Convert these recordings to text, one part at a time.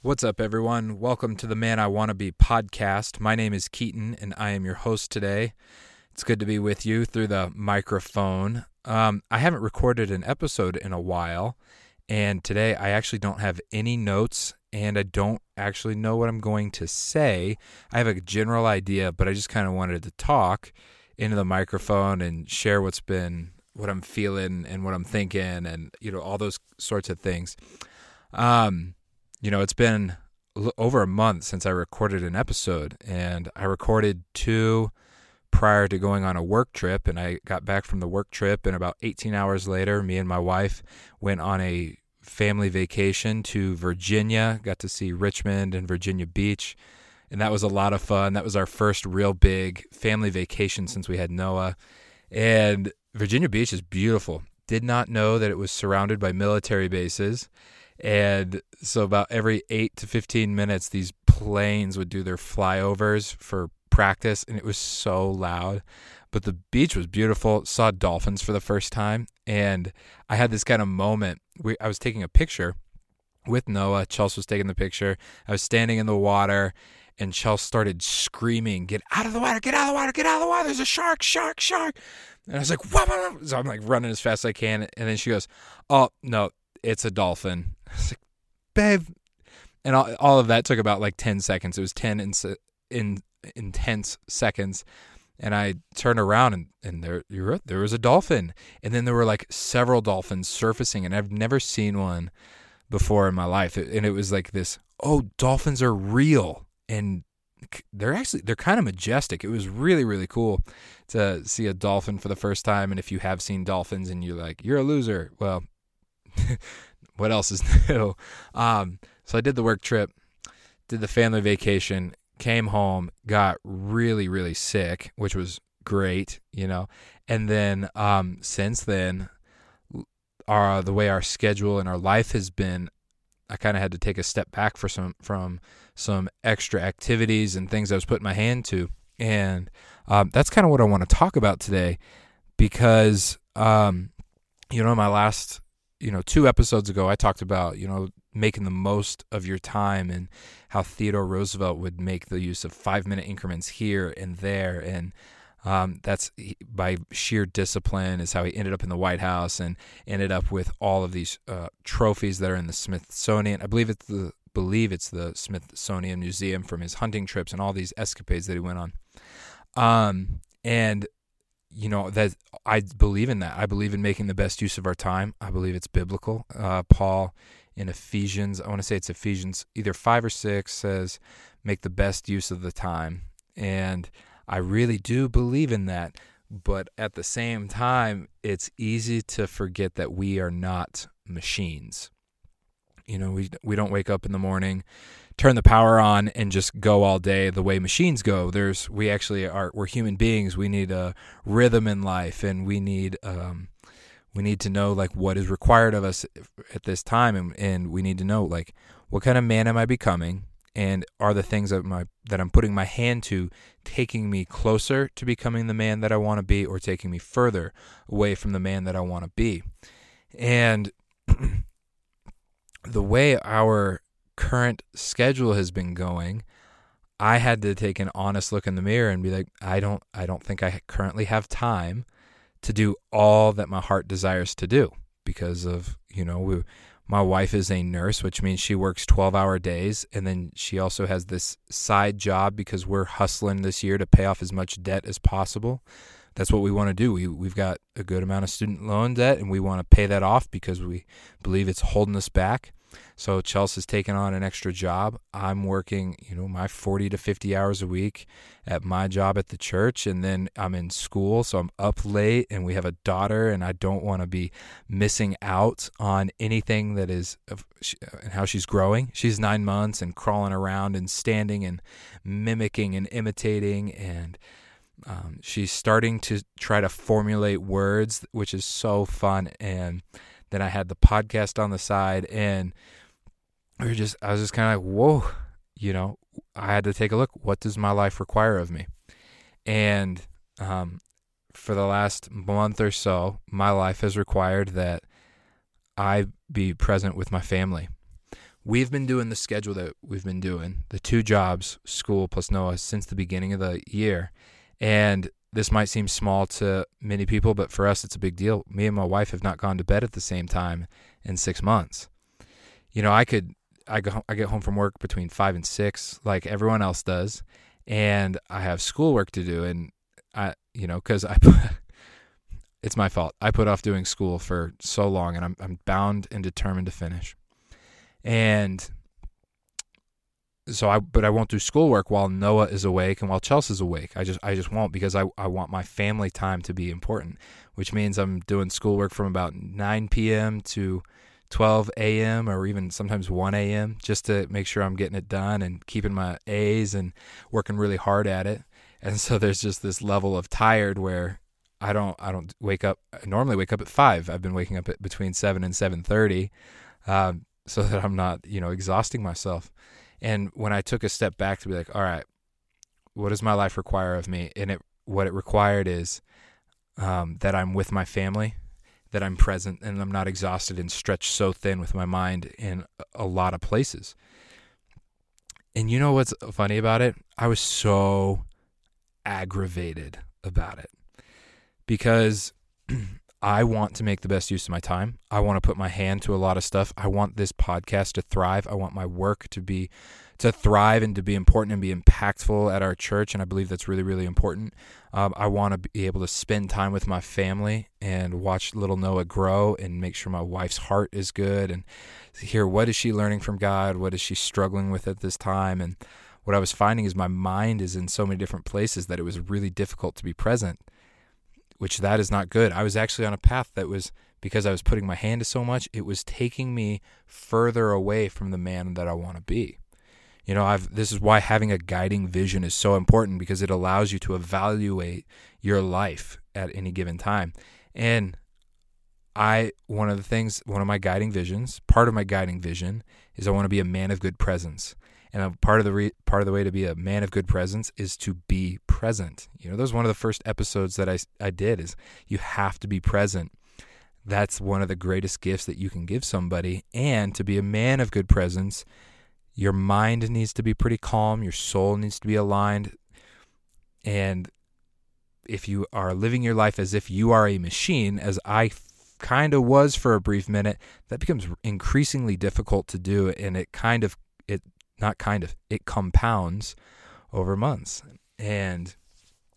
What's up, everyone? Welcome to the Man I Want to Be podcast. My name is Keaton, and I am your host today. It's good to be with you through the microphone. Um, I haven't recorded an episode in a while, and today I actually don't have any notes, and I don't actually know what I'm going to say. I have a general idea, but I just kind of wanted to talk into the microphone and share what's been, what I'm feeling, and what I'm thinking, and you know all those sorts of things. Um, you know, it's been over a month since I recorded an episode, and I recorded two prior to going on a work trip. And I got back from the work trip, and about 18 hours later, me and my wife went on a family vacation to Virginia, got to see Richmond and Virginia Beach. And that was a lot of fun. That was our first real big family vacation since we had Noah. And Virginia Beach is beautiful. Did not know that it was surrounded by military bases and so, about every eight to 15 minutes, these planes would do their flyovers for practice, and it was so loud. But the beach was beautiful. Saw dolphins for the first time. And I had this kind of moment. We, I was taking a picture with Noah. Chelsea was taking the picture. I was standing in the water, and Chelsea started screaming, Get out of the water, get out of the water, get out of the water. There's a shark, shark, shark. And I was like, Whoa, so I'm like running as fast as I can. And then she goes, Oh, no, it's a dolphin. I was like, babe. And all, all of that took about like 10 seconds. It was 10 in, in intense seconds. And I turned around and, and there there was a dolphin. And then there were like several dolphins surfacing, and I've never seen one before in my life. And it was like this, oh, dolphins are real. And they're actually they're kind of majestic. It was really really cool to see a dolphin for the first time. And if you have seen dolphins and you're like you're a loser, well, what else is new? Um, so I did the work trip, did the family vacation, came home, got really, really sick, which was great, you know. And then um, since then, our the way our schedule and our life has been, I kind of had to take a step back for some from some extra activities and things I was putting my hand to, and um, that's kind of what I want to talk about today, because um, you know my last you know, two episodes ago, I talked about, you know, making the most of your time and how Theodore Roosevelt would make the use of five minute increments here and there. And um, that's by sheer discipline, is how he ended up in the White House and ended up with all of these uh, trophies that are in the Smithsonian. I believe it's the believe it's the Smithsonian Museum from his hunting trips and all these escapades that he went on. Um, and you know that I believe in that. I believe in making the best use of our time. I believe it's biblical. Uh, Paul in Ephesians, I want to say it's Ephesians either five or six says, "Make the best use of the time," and I really do believe in that. But at the same time, it's easy to forget that we are not machines. You know, we we don't wake up in the morning turn the power on and just go all day the way machines go. There's we actually are we're human beings. We need a rhythm in life, and we need um, we need to know like what is required of us at this time, and, and we need to know like what kind of man am I becoming, and are the things that my that I'm putting my hand to taking me closer to becoming the man that I want to be, or taking me further away from the man that I want to be, and the way our current schedule has been going, I had to take an honest look in the mirror and be like, I don't I don't think I currently have time to do all that my heart desires to do because of, you know, we, my wife is a nurse, which means she works 12-hour days and then she also has this side job because we're hustling this year to pay off as much debt as possible. That's what we want to do. We we've got a good amount of student loan debt and we want to pay that off because we believe it's holding us back. So Chelsea's taking on an extra job. I'm working, you know, my 40 to 50 hours a week at my job at the church and then I'm in school, so I'm up late and we have a daughter and I don't want to be missing out on anything that is of and how she's growing. She's 9 months and crawling around and standing and mimicking and imitating and um, she's starting to try to formulate words, which is so fun and then I had the podcast on the side, and we were just, I was just kind of like, whoa, you know, I had to take a look. What does my life require of me? And um, for the last month or so, my life has required that I be present with my family. we've been doing the schedule that we've been doing, the two jobs, school plus Noah, since the beginning of the year. And this might seem small to many people, but for us, it's a big deal. Me and my wife have not gone to bed at the same time in six months. You know, I could, I go, I get home from work between five and six, like everyone else does, and I have schoolwork to do, and I, you know, because I, it's my fault. I put off doing school for so long, and I'm, I'm bound and determined to finish. And so I but I won't do schoolwork while Noah is awake and while Chelsea's awake. I just I just won't because I, I want my family time to be important, which means I'm doing schoolwork from about 9 p.m. to 12 a.m. or even sometimes 1 a.m. just to make sure I'm getting it done and keeping my A's and working really hard at it. And so there's just this level of tired where I don't I don't wake up I normally wake up at 5. I've been waking up at between 7 and 7:30 um, so that I'm not, you know, exhausting myself. And when I took a step back to be like, all right, what does my life require of me? And it what it required is um, that I'm with my family, that I'm present, and I'm not exhausted and stretched so thin with my mind in a lot of places. And you know what's funny about it? I was so aggravated about it because I want to make the best use of my time. I want to put my hand to a lot of stuff. I want this podcast to thrive. I want my work to be to thrive and to be important and be impactful at our church. And I believe that's really, really important. Um, I want to be able to spend time with my family and watch little Noah grow and make sure my wife's heart is good and hear what is she learning from God, what is she struggling with at this time, and what I was finding is my mind is in so many different places that it was really difficult to be present which that is not good. I was actually on a path that was because I was putting my hand to so much, it was taking me further away from the man that I want to be. You know, I've this is why having a guiding vision is so important because it allows you to evaluate your life at any given time. And I one of the things, one of my guiding visions, part of my guiding vision is I want to be a man of good presence. And a part of the re- part of the way to be a man of good presence is to be present. You know, that was one of the first episodes that I I did is you have to be present. That's one of the greatest gifts that you can give somebody. And to be a man of good presence, your mind needs to be pretty calm, your soul needs to be aligned. And if you are living your life as if you are a machine, as I kind of was for a brief minute, that becomes increasingly difficult to do and it kind of not kind of, it compounds over months. And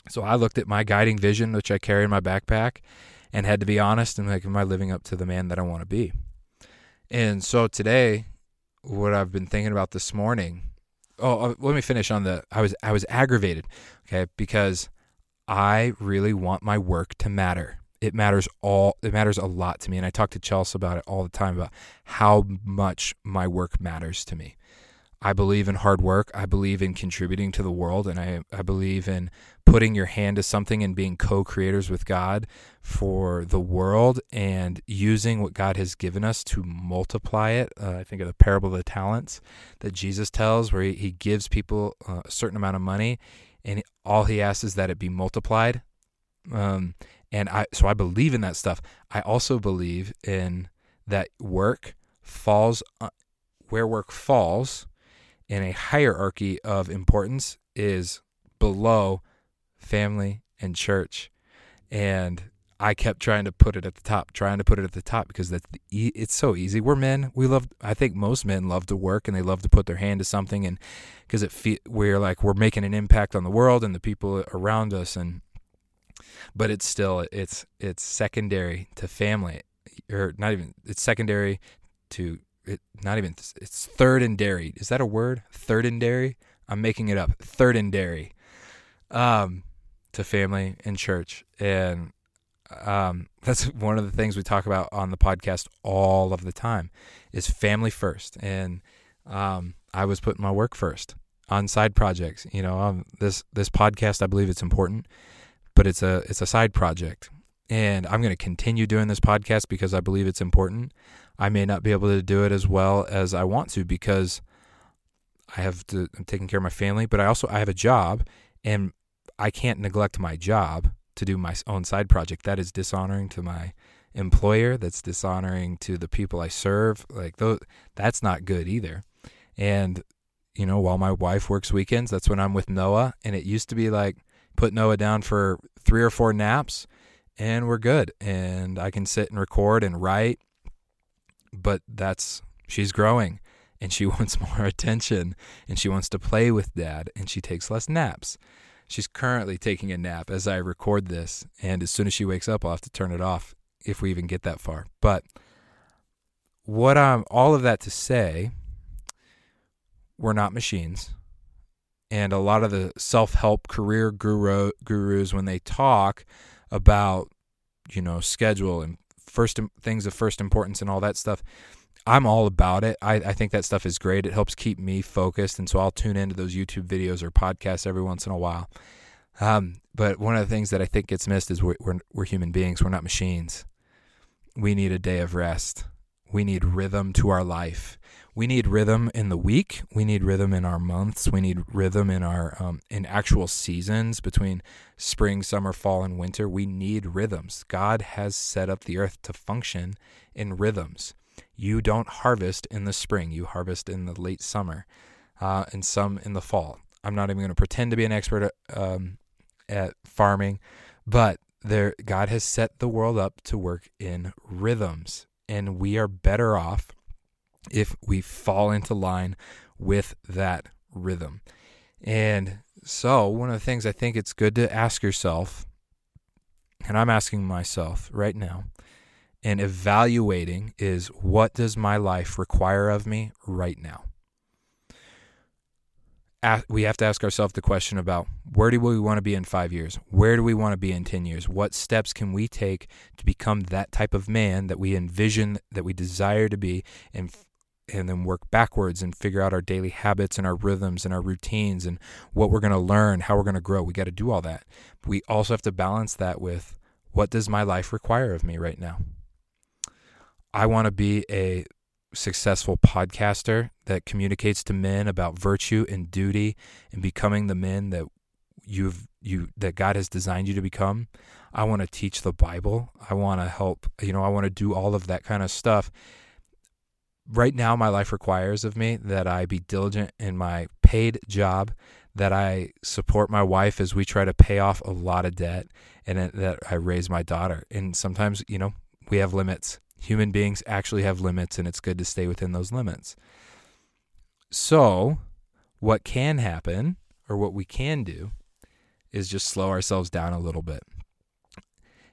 so I looked at my guiding vision, which I carry in my backpack, and had to be honest and like, am I living up to the man that I want to be? And so today, what I've been thinking about this morning. Oh, uh, let me finish on the. I was I was aggravated, okay, because I really want my work to matter. It matters all. It matters a lot to me, and I talk to Chelsea about it all the time about how much my work matters to me. I believe in hard work. I believe in contributing to the world. And I, I believe in putting your hand to something and being co creators with God for the world and using what God has given us to multiply it. Uh, I think of the parable of the talents that Jesus tells, where he, he gives people uh, a certain amount of money and all he asks is that it be multiplied. Um, and I, so I believe in that stuff. I also believe in that work falls, uh, where work falls in a hierarchy of importance is below family and church. And I kept trying to put it at the top, trying to put it at the top because that's the e- it's so easy. We're men. We love. I think most men love to work and they love to put their hand to something, and because it fe- we're like we're making an impact on the world and the people around us, and but it's still it's it's secondary to family, or not even it's secondary to it not even it's third and dairy. Is that a word? Third and dairy? I'm making it up. Third and dairy. Um, to family and church, and um, that's one of the things we talk about on the podcast all of the time is family first. And um, I was putting my work first on side projects. You know, um, this this podcast, I believe it's important, but it's a it's a side project, and I'm going to continue doing this podcast because I believe it's important. I may not be able to do it as well as I want to because I have to I'm taking care of my family, but I also I have a job and I can't neglect my job to do my own side project. That is dishonoring to my employer, that's dishonoring to the people I serve. Like those that's not good either. And you know, while my wife works weekends, that's when I'm with Noah and it used to be like put Noah down for 3 or 4 naps and we're good and I can sit and record and write. But that's she's growing and she wants more attention and she wants to play with dad and she takes less naps. She's currently taking a nap as I record this, and as soon as she wakes up, I'll have to turn it off if we even get that far. But what I'm all of that to say, we're not machines. And a lot of the self-help career guru gurus when they talk about, you know, schedule and first things of first importance and all that stuff, I'm all about it. I, I think that stuff is great. It helps keep me focused. And so I'll tune into those YouTube videos or podcasts every once in a while. Um, but one of the things that I think gets missed is we're, we're, we're human beings. We're not machines. We need a day of rest. We need rhythm to our life. We need rhythm in the week. We need rhythm in our months. We need rhythm in our um, in actual seasons between spring, summer, fall, and winter. We need rhythms. God has set up the earth to function in rhythms you don't harvest in the spring, you harvest in the late summer uh, and some in the fall. I'm not even going to pretend to be an expert at, um, at farming, but there, God has set the world up to work in rhythms, and we are better off if we fall into line with that rhythm. And so, one of the things I think it's good to ask yourself, and I'm asking myself right now, and evaluating is what does my life require of me right now? we have to ask ourselves the question about where do we want to be in five years? Where do we want to be in 10 years? What steps can we take to become that type of man that we envision, that we desire to be, and and then work backwards and figure out our daily habits and our rhythms and our routines and what we're going to learn, how we're going to grow. We got to do all that. We also have to balance that with what does my life require of me right now? I want to be a successful podcaster that communicates to men about virtue and duty and becoming the men that you've you that God has designed you to become. I want to teach the Bible. I want to help, you know, I want to do all of that kind of stuff. Right now my life requires of me that I be diligent in my paid job, that I support my wife as we try to pay off a lot of debt and that I raise my daughter. And sometimes, you know, we have limits human beings actually have limits and it's good to stay within those limits. So, what can happen or what we can do is just slow ourselves down a little bit.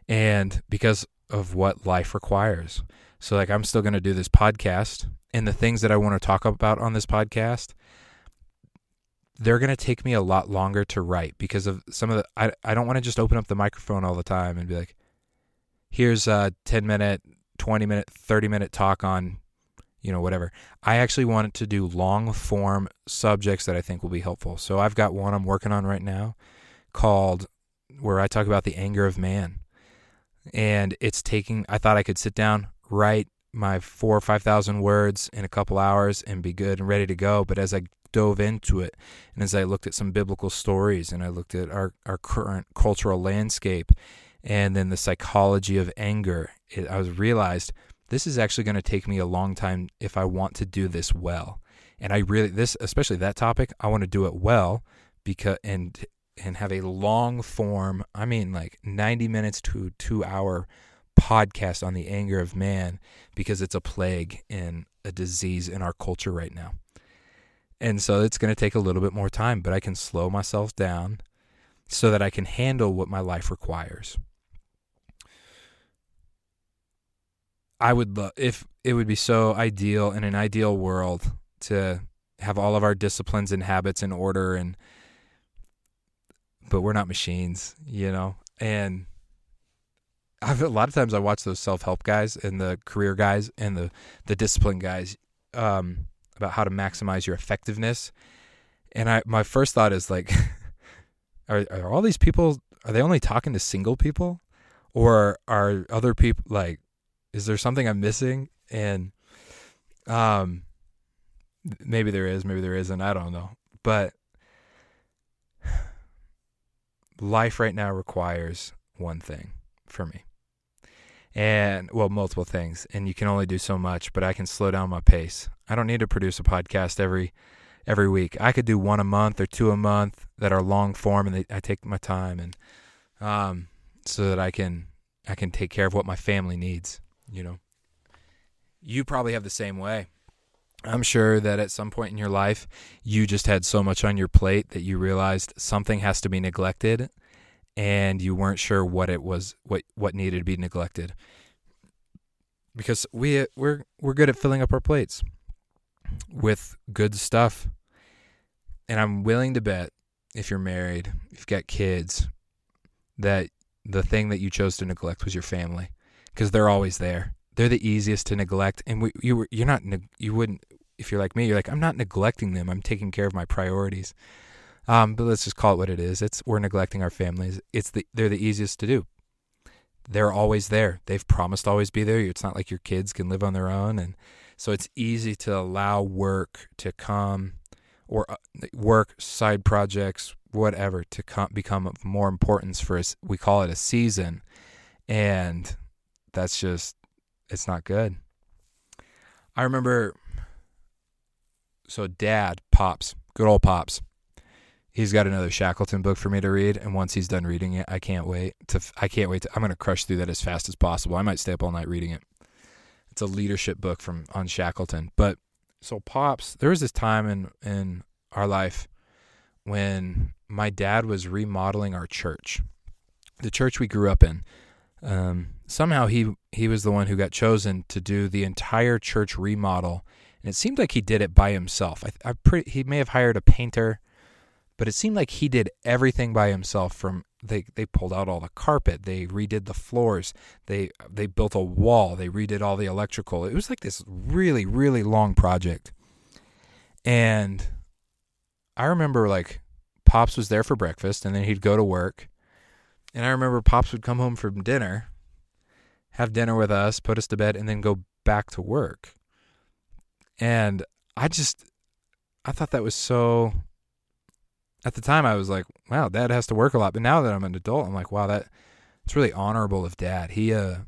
And because of what life requires. So, like, I'm still going to do this podcast, and the things that I want to talk about on this podcast, they're going to take me a lot longer to write because of some of the. I, I don't want to just open up the microphone all the time and be like, here's a 10 minute 20 minute, 30 minute talk on, you know, whatever. I actually wanted to do long form subjects that I think will be helpful. So I've got one I'm working on right now called where I talk about the anger of man. And it's taking, I thought I could sit down, write my four or 5,000 words in a couple hours and be good and ready to go. But as I dove into it and as I looked at some biblical stories and I looked at our, our current cultural landscape and then the psychology of anger it, I was realized this is actually going to take me a long time if I want to do this well. And I really this especially that topic, I want to do it well because and and have a long form, I mean like 90 minutes to 2 hour podcast on the anger of man because it's a plague and a disease in our culture right now. And so it's going to take a little bit more time, but I can slow myself down so that I can handle what my life requires. I would love if it would be so ideal in an ideal world to have all of our disciplines and habits in order and but we're not machines, you know. And I've a lot of times I watch those self-help guys and the career guys and the the discipline guys um, about how to maximize your effectiveness. And I my first thought is like are are all these people are they only talking to single people or are other people like is there something I'm missing? And um maybe there is, maybe there isn't, I don't know. But life right now requires one thing for me. And well, multiple things, and you can only do so much. But I can slow down my pace. I don't need to produce a podcast every every week. I could do one a month or two a month that are long form, and they, I take my time and um, so that I can I can take care of what my family needs. You know, you probably have the same way. I'm sure that at some point in your life, you just had so much on your plate that you realized something has to be neglected, and you weren't sure what it was, what what needed to be neglected. Because we we're we're good at filling up our plates with good stuff, and I'm willing to bet if you're married, if you've got kids, that the thing that you chose to neglect was your family, because they're always there. They're the easiest to neglect. And we, you you're not you wouldn't if you're like me you're like I'm not neglecting them. I'm taking care of my priorities um, but let's just call it what it is. It's we're neglecting our families. It's the they're the easiest to do. They're always there. They've promised to always be there. It's not like your kids can live on their own. And so it's easy to allow work to come or uh, work side projects whatever to come, become of more importance for us we call it a season. And that's just it's not good. I remember so dad, Pops, good old Pops. He's got another Shackleton book for me to read, and once he's done reading it, I can't wait to. I can't wait to. I'm going to crush through that as fast as possible. I might stay up all night reading it. It's a leadership book from on Shackleton. But so Pops, there was this time in in our life when my dad was remodeling our church, the church we grew up in. Um, somehow he he was the one who got chosen to do the entire church remodel, and it seemed like he did it by himself. I, I pretty, he may have hired a painter, but it seemed like he did everything by himself. From they they pulled out all the carpet, they redid the floors, they they built a wall, they redid all the electrical. It was like this really really long project, and I remember like Pops was there for breakfast, and then he'd go to work and I remember Pops would come home from dinner, have dinner with us, put us to bed, and then go back to work. And I just, I thought that was so. At the time, I was like, "Wow, Dad has to work a lot." But now that I'm an adult, I'm like, "Wow, that it's really honorable of Dad. He uh,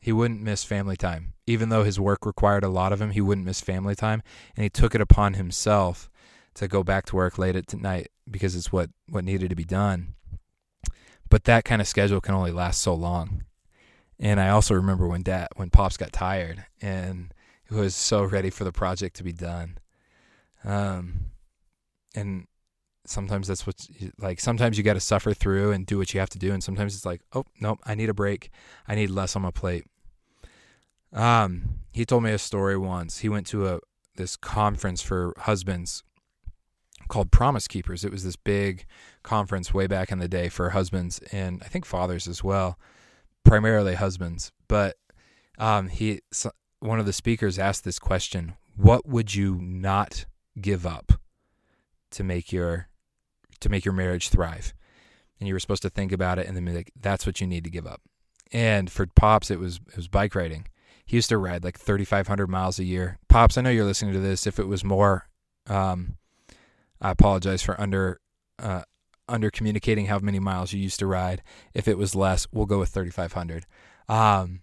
he wouldn't miss family time, even though his work required a lot of him. He wouldn't miss family time, and he took it upon himself to go back to work late at night because it's what what needed to be done. But that kind of schedule can only last so long. And I also remember when dad when pops got tired and was so ready for the project to be done. Um and sometimes that's what like sometimes you got to suffer through and do what you have to do and sometimes it's like, "Oh, nope, I need a break. I need less on my plate." Um he told me a story once. He went to a this conference for husbands called Promise Keepers. It was this big conference way back in the day for husbands and I think fathers as well, primarily husbands. But um, he, one of the speakers asked this question: What would you not give up to make your to make your marriage thrive? And you were supposed to think about it and then be like, "That's what you need to give up." And for pops, it was it was bike riding. He used to ride like 3,500 miles a year. Pops, I know you're listening to this. If it was more, um, I apologize for under uh, under communicating how many miles you used to ride. If it was less, we'll go with 3,500. Um,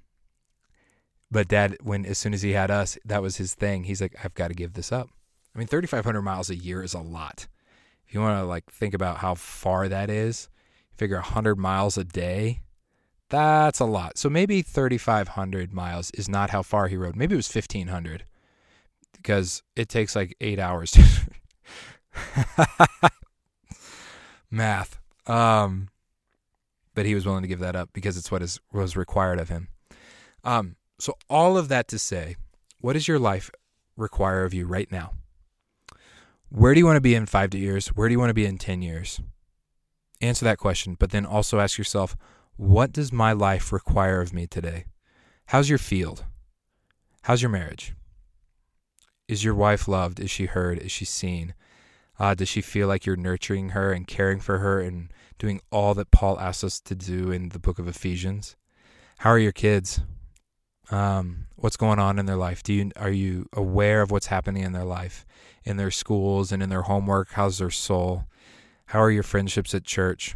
but dad, when as soon as he had us, that was his thing. He's like, I've got to give this up. I mean, 3,500 miles a year is a lot. If you want to like think about how far that is, figure 100 miles a day. That's a lot. So maybe 3,500 miles is not how far he rode. Maybe it was 1,500 because it takes like eight hours. To Math. Um, but he was willing to give that up because it's what is was required of him. Um, so all of that to say, what does your life require of you right now? Where do you want to be in five years? Where do you want to be in ten years? Answer that question, but then also ask yourself, what does my life require of me today? How's your field? How's your marriage? Is your wife loved? Is she heard? Is she seen? Uh, does she feel like you're nurturing her and caring for her and doing all that Paul asks us to do in the book of Ephesians? How are your kids? Um, what's going on in their life? Do you are you aware of what's happening in their life, in their schools and in their homework? How's their soul? How are your friendships at church?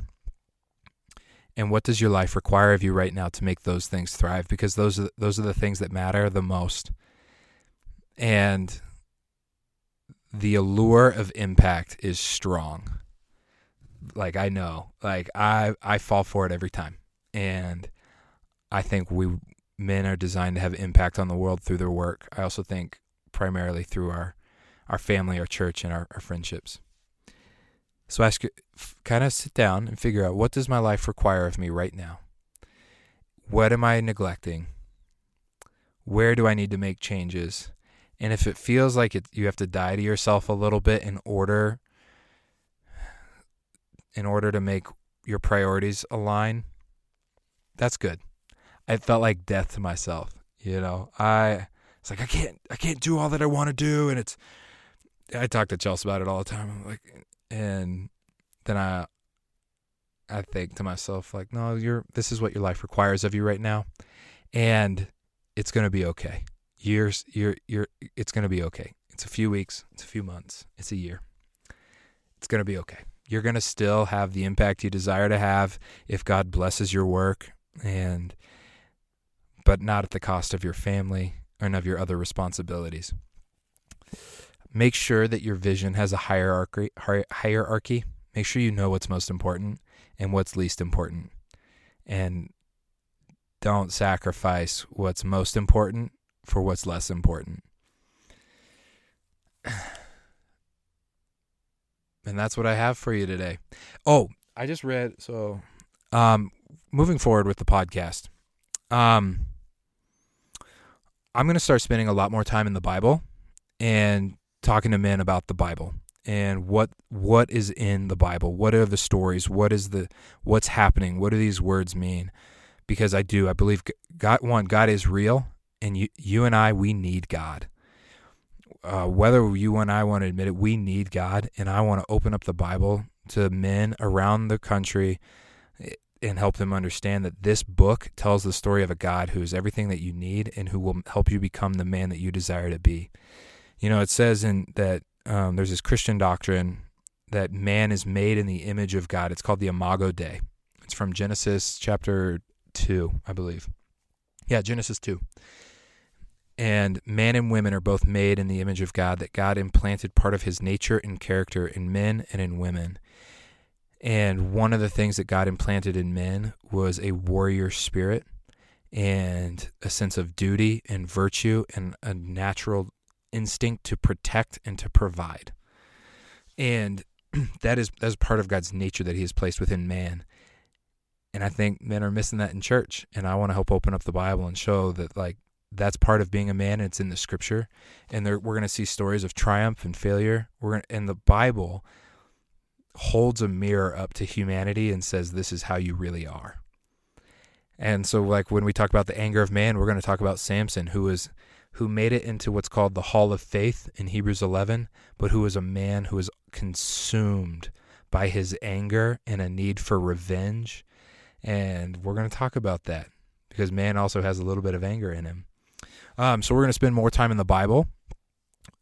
And what does your life require of you right now to make those things thrive? Because those are those are the things that matter the most. And the allure of impact is strong. Like I know, like I I fall for it every time. And I think we men are designed to have impact on the world through their work. I also think primarily through our our family, our church, and our, our friendships. So ask, kind of sit down and figure out what does my life require of me right now. What am I neglecting? Where do I need to make changes? And if it feels like it, you have to die to yourself a little bit in order in order to make your priorities align, that's good. I felt like death to myself. You know, I it's like I can't I can't do all that I want to do, and it's. I talk to Chelsea about it all the time. I'm like, and then I I think to myself like, no, you're this is what your life requires of you right now, and it's gonna be okay. Years, you're you're it's gonna be okay. It's a few weeks, it's a few months, it's a year. It's gonna be okay. You're gonna still have the impact you desire to have if God blesses your work and but not at the cost of your family and of your other responsibilities. Make sure that your vision has a hierarchy. Hierarchy. Make sure you know what's most important and what's least important, and don't sacrifice what's most important for what's less important. And that's what I have for you today. Oh, I just read so um moving forward with the podcast. Um I'm going to start spending a lot more time in the Bible and talking to men about the Bible and what what is in the Bible. What are the stories? What is the what's happening? What do these words mean? Because I do, I believe God one God is real and you you and I we need God. Uh, whether you and I want to admit it, we need God, and I want to open up the Bible to men around the country and help them understand that this book tells the story of a God who is everything that you need and who will help you become the man that you desire to be. You know, it says in that um, there's this Christian doctrine that man is made in the image of God. It's called the Imago Dei. It's from Genesis chapter 2, I believe. Yeah, Genesis 2. And man and women are both made in the image of God, that God implanted part of his nature and character in men and in women. And one of the things that God implanted in men was a warrior spirit and a sense of duty and virtue and a natural instinct to protect and to provide. And that is that's part of God's nature that he has placed within man. And I think men are missing that in church. And I want to help open up the Bible and show that like that's part of being a man and it's in the scripture. And there, we're going to see stories of triumph and failure. We're in the Bible holds a mirror up to humanity and says, This is how you really are. And so, like when we talk about the anger of man, we're going to talk about Samson, who is who made it into what's called the Hall of Faith in Hebrews 11, but who was a man who was consumed by his anger and a need for revenge. And we're going to talk about that because man also has a little bit of anger in him. Um, so we're going to spend more time in the Bible.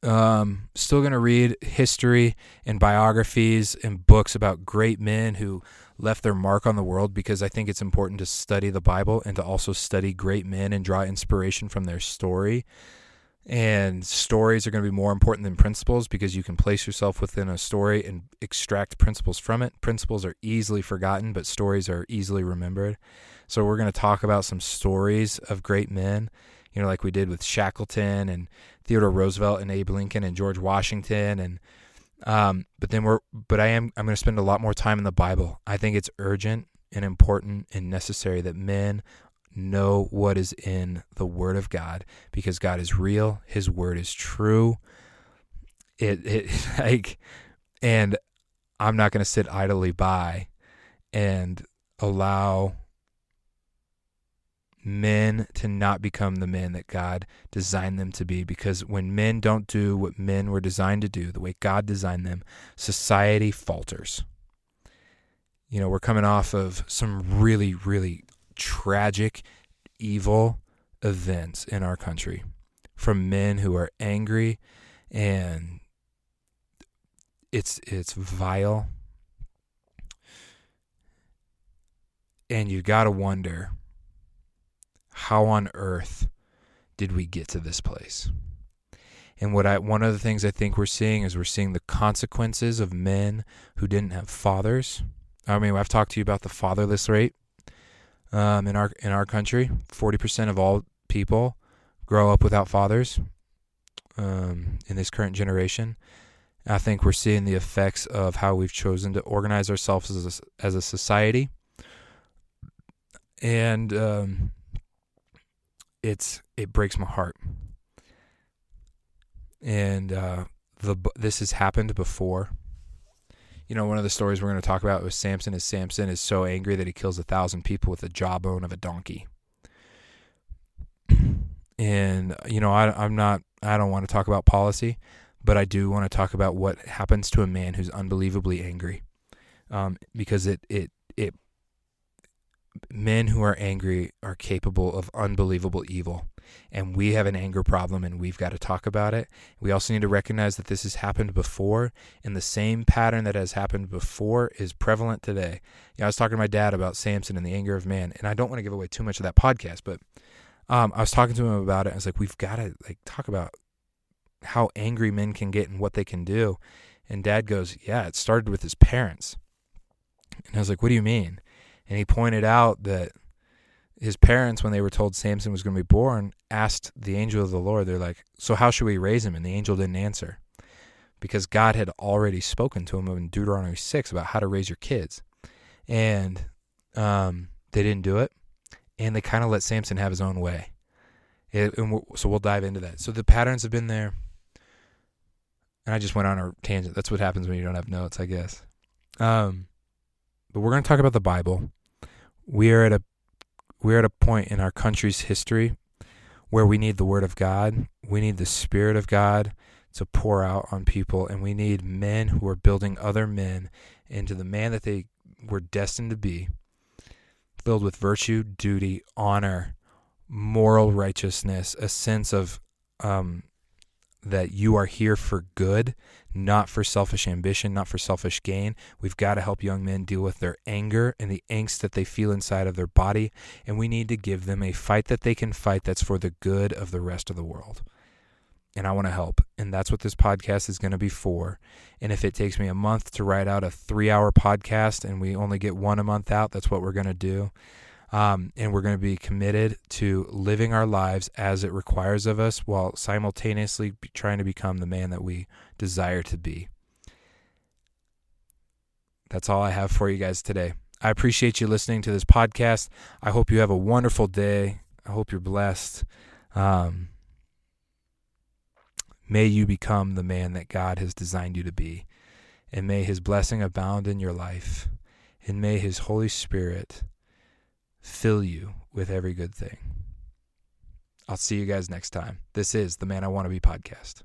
Um, still going to read history and biographies and books about great men who left their mark on the world because I think it's important to study the Bible and to also study great men and draw inspiration from their story. And stories are going to be more important than principles because you can place yourself within a story and extract principles from it. Principles are easily forgotten, but stories are easily remembered. So, we're going to talk about some stories of great men you know, like we did with Shackleton and Theodore Roosevelt and Abe Lincoln and George Washington and um, but then we're but I am I'm going to spend a lot more time in the Bible. I think it's urgent and important and necessary that men know what is in the word of God because God is real, his word is true. It it like and I'm not going to sit idly by and allow men to not become the men that God designed them to be. Because when men don't do what men were designed to do, the way God designed them, society falters. You know, we're coming off of some really, really tragic, evil events in our country from men who are angry and it's it's vile And you got to wonder how on earth did we get to this place? And what I one of the things I think we're seeing is we're seeing the consequences of men who didn't have fathers. I mean, I've talked to you about the fatherless rate um, in our in our country. Forty percent of all people grow up without fathers um, in this current generation. I think we're seeing the effects of how we've chosen to organize ourselves as a, as a society, and um, it's it breaks my heart. And uh, the this has happened before. You know, one of the stories we're going to talk about was Samson. Is Samson is so angry that he kills a thousand people with the jawbone of a donkey. And you know, I, I'm not. I don't want to talk about policy but I do want to talk about what happens to a man who's unbelievably angry, um, because it it it men who are angry are capable of unbelievable evil, and we have an anger problem, and we've got to talk about it. We also need to recognize that this has happened before, and the same pattern that has happened before is prevalent today. You know, I was talking to my dad about Samson and the anger of man, and I don't want to give away too much of that podcast, but. Um, I was talking to him about it. I was like, "We've got to like talk about how angry men can get and what they can do. And dad goes, Yeah, it started with his parents. And I was like, What do you mean? And he pointed out that his parents, when they were told Samson was going to be born, asked the angel of the Lord, They're like, So how should we raise him? And the angel didn't answer because God had already spoken to him in Deuteronomy 6 about how to raise your kids. And um, they didn't do it. And they kind of let Samson have his own way. It, and so we'll dive into that. So the patterns have been there and I just went on a tangent. That's what happens when you don't have notes, I guess. Um, but we're going to talk about the Bible. We are at a we're at a point in our country's history where we need the Word of God. We need the Spirit of God to pour out on people, and we need men who are building other men into the man that they were destined to be, filled with virtue, duty, honor, moral righteousness, a sense of um, that you are here for good, not for selfish ambition, not for selfish gain. We've got to help young men deal with their anger and the angst that they feel inside of their body, and we need to give them a fight that they can fight that's for the good of the rest of the world. And I want to help, and that's what this podcast is going to be for. And if it takes me a month to write out a three hour podcast and we only get one a month out, that's what we're going to do. Um, and we're going to be committed to living our lives as it requires of us while simultaneously trying to become the man that we desire to be. That's all I have for you guys today. I appreciate you listening to this podcast. I hope you have a wonderful day. I hope you're blessed. Um, may you become the man that God has designed you to be. And may his blessing abound in your life. And may his Holy Spirit fill you with every good thing. I'll see you guys next time. This is the Man I Want to Be podcast.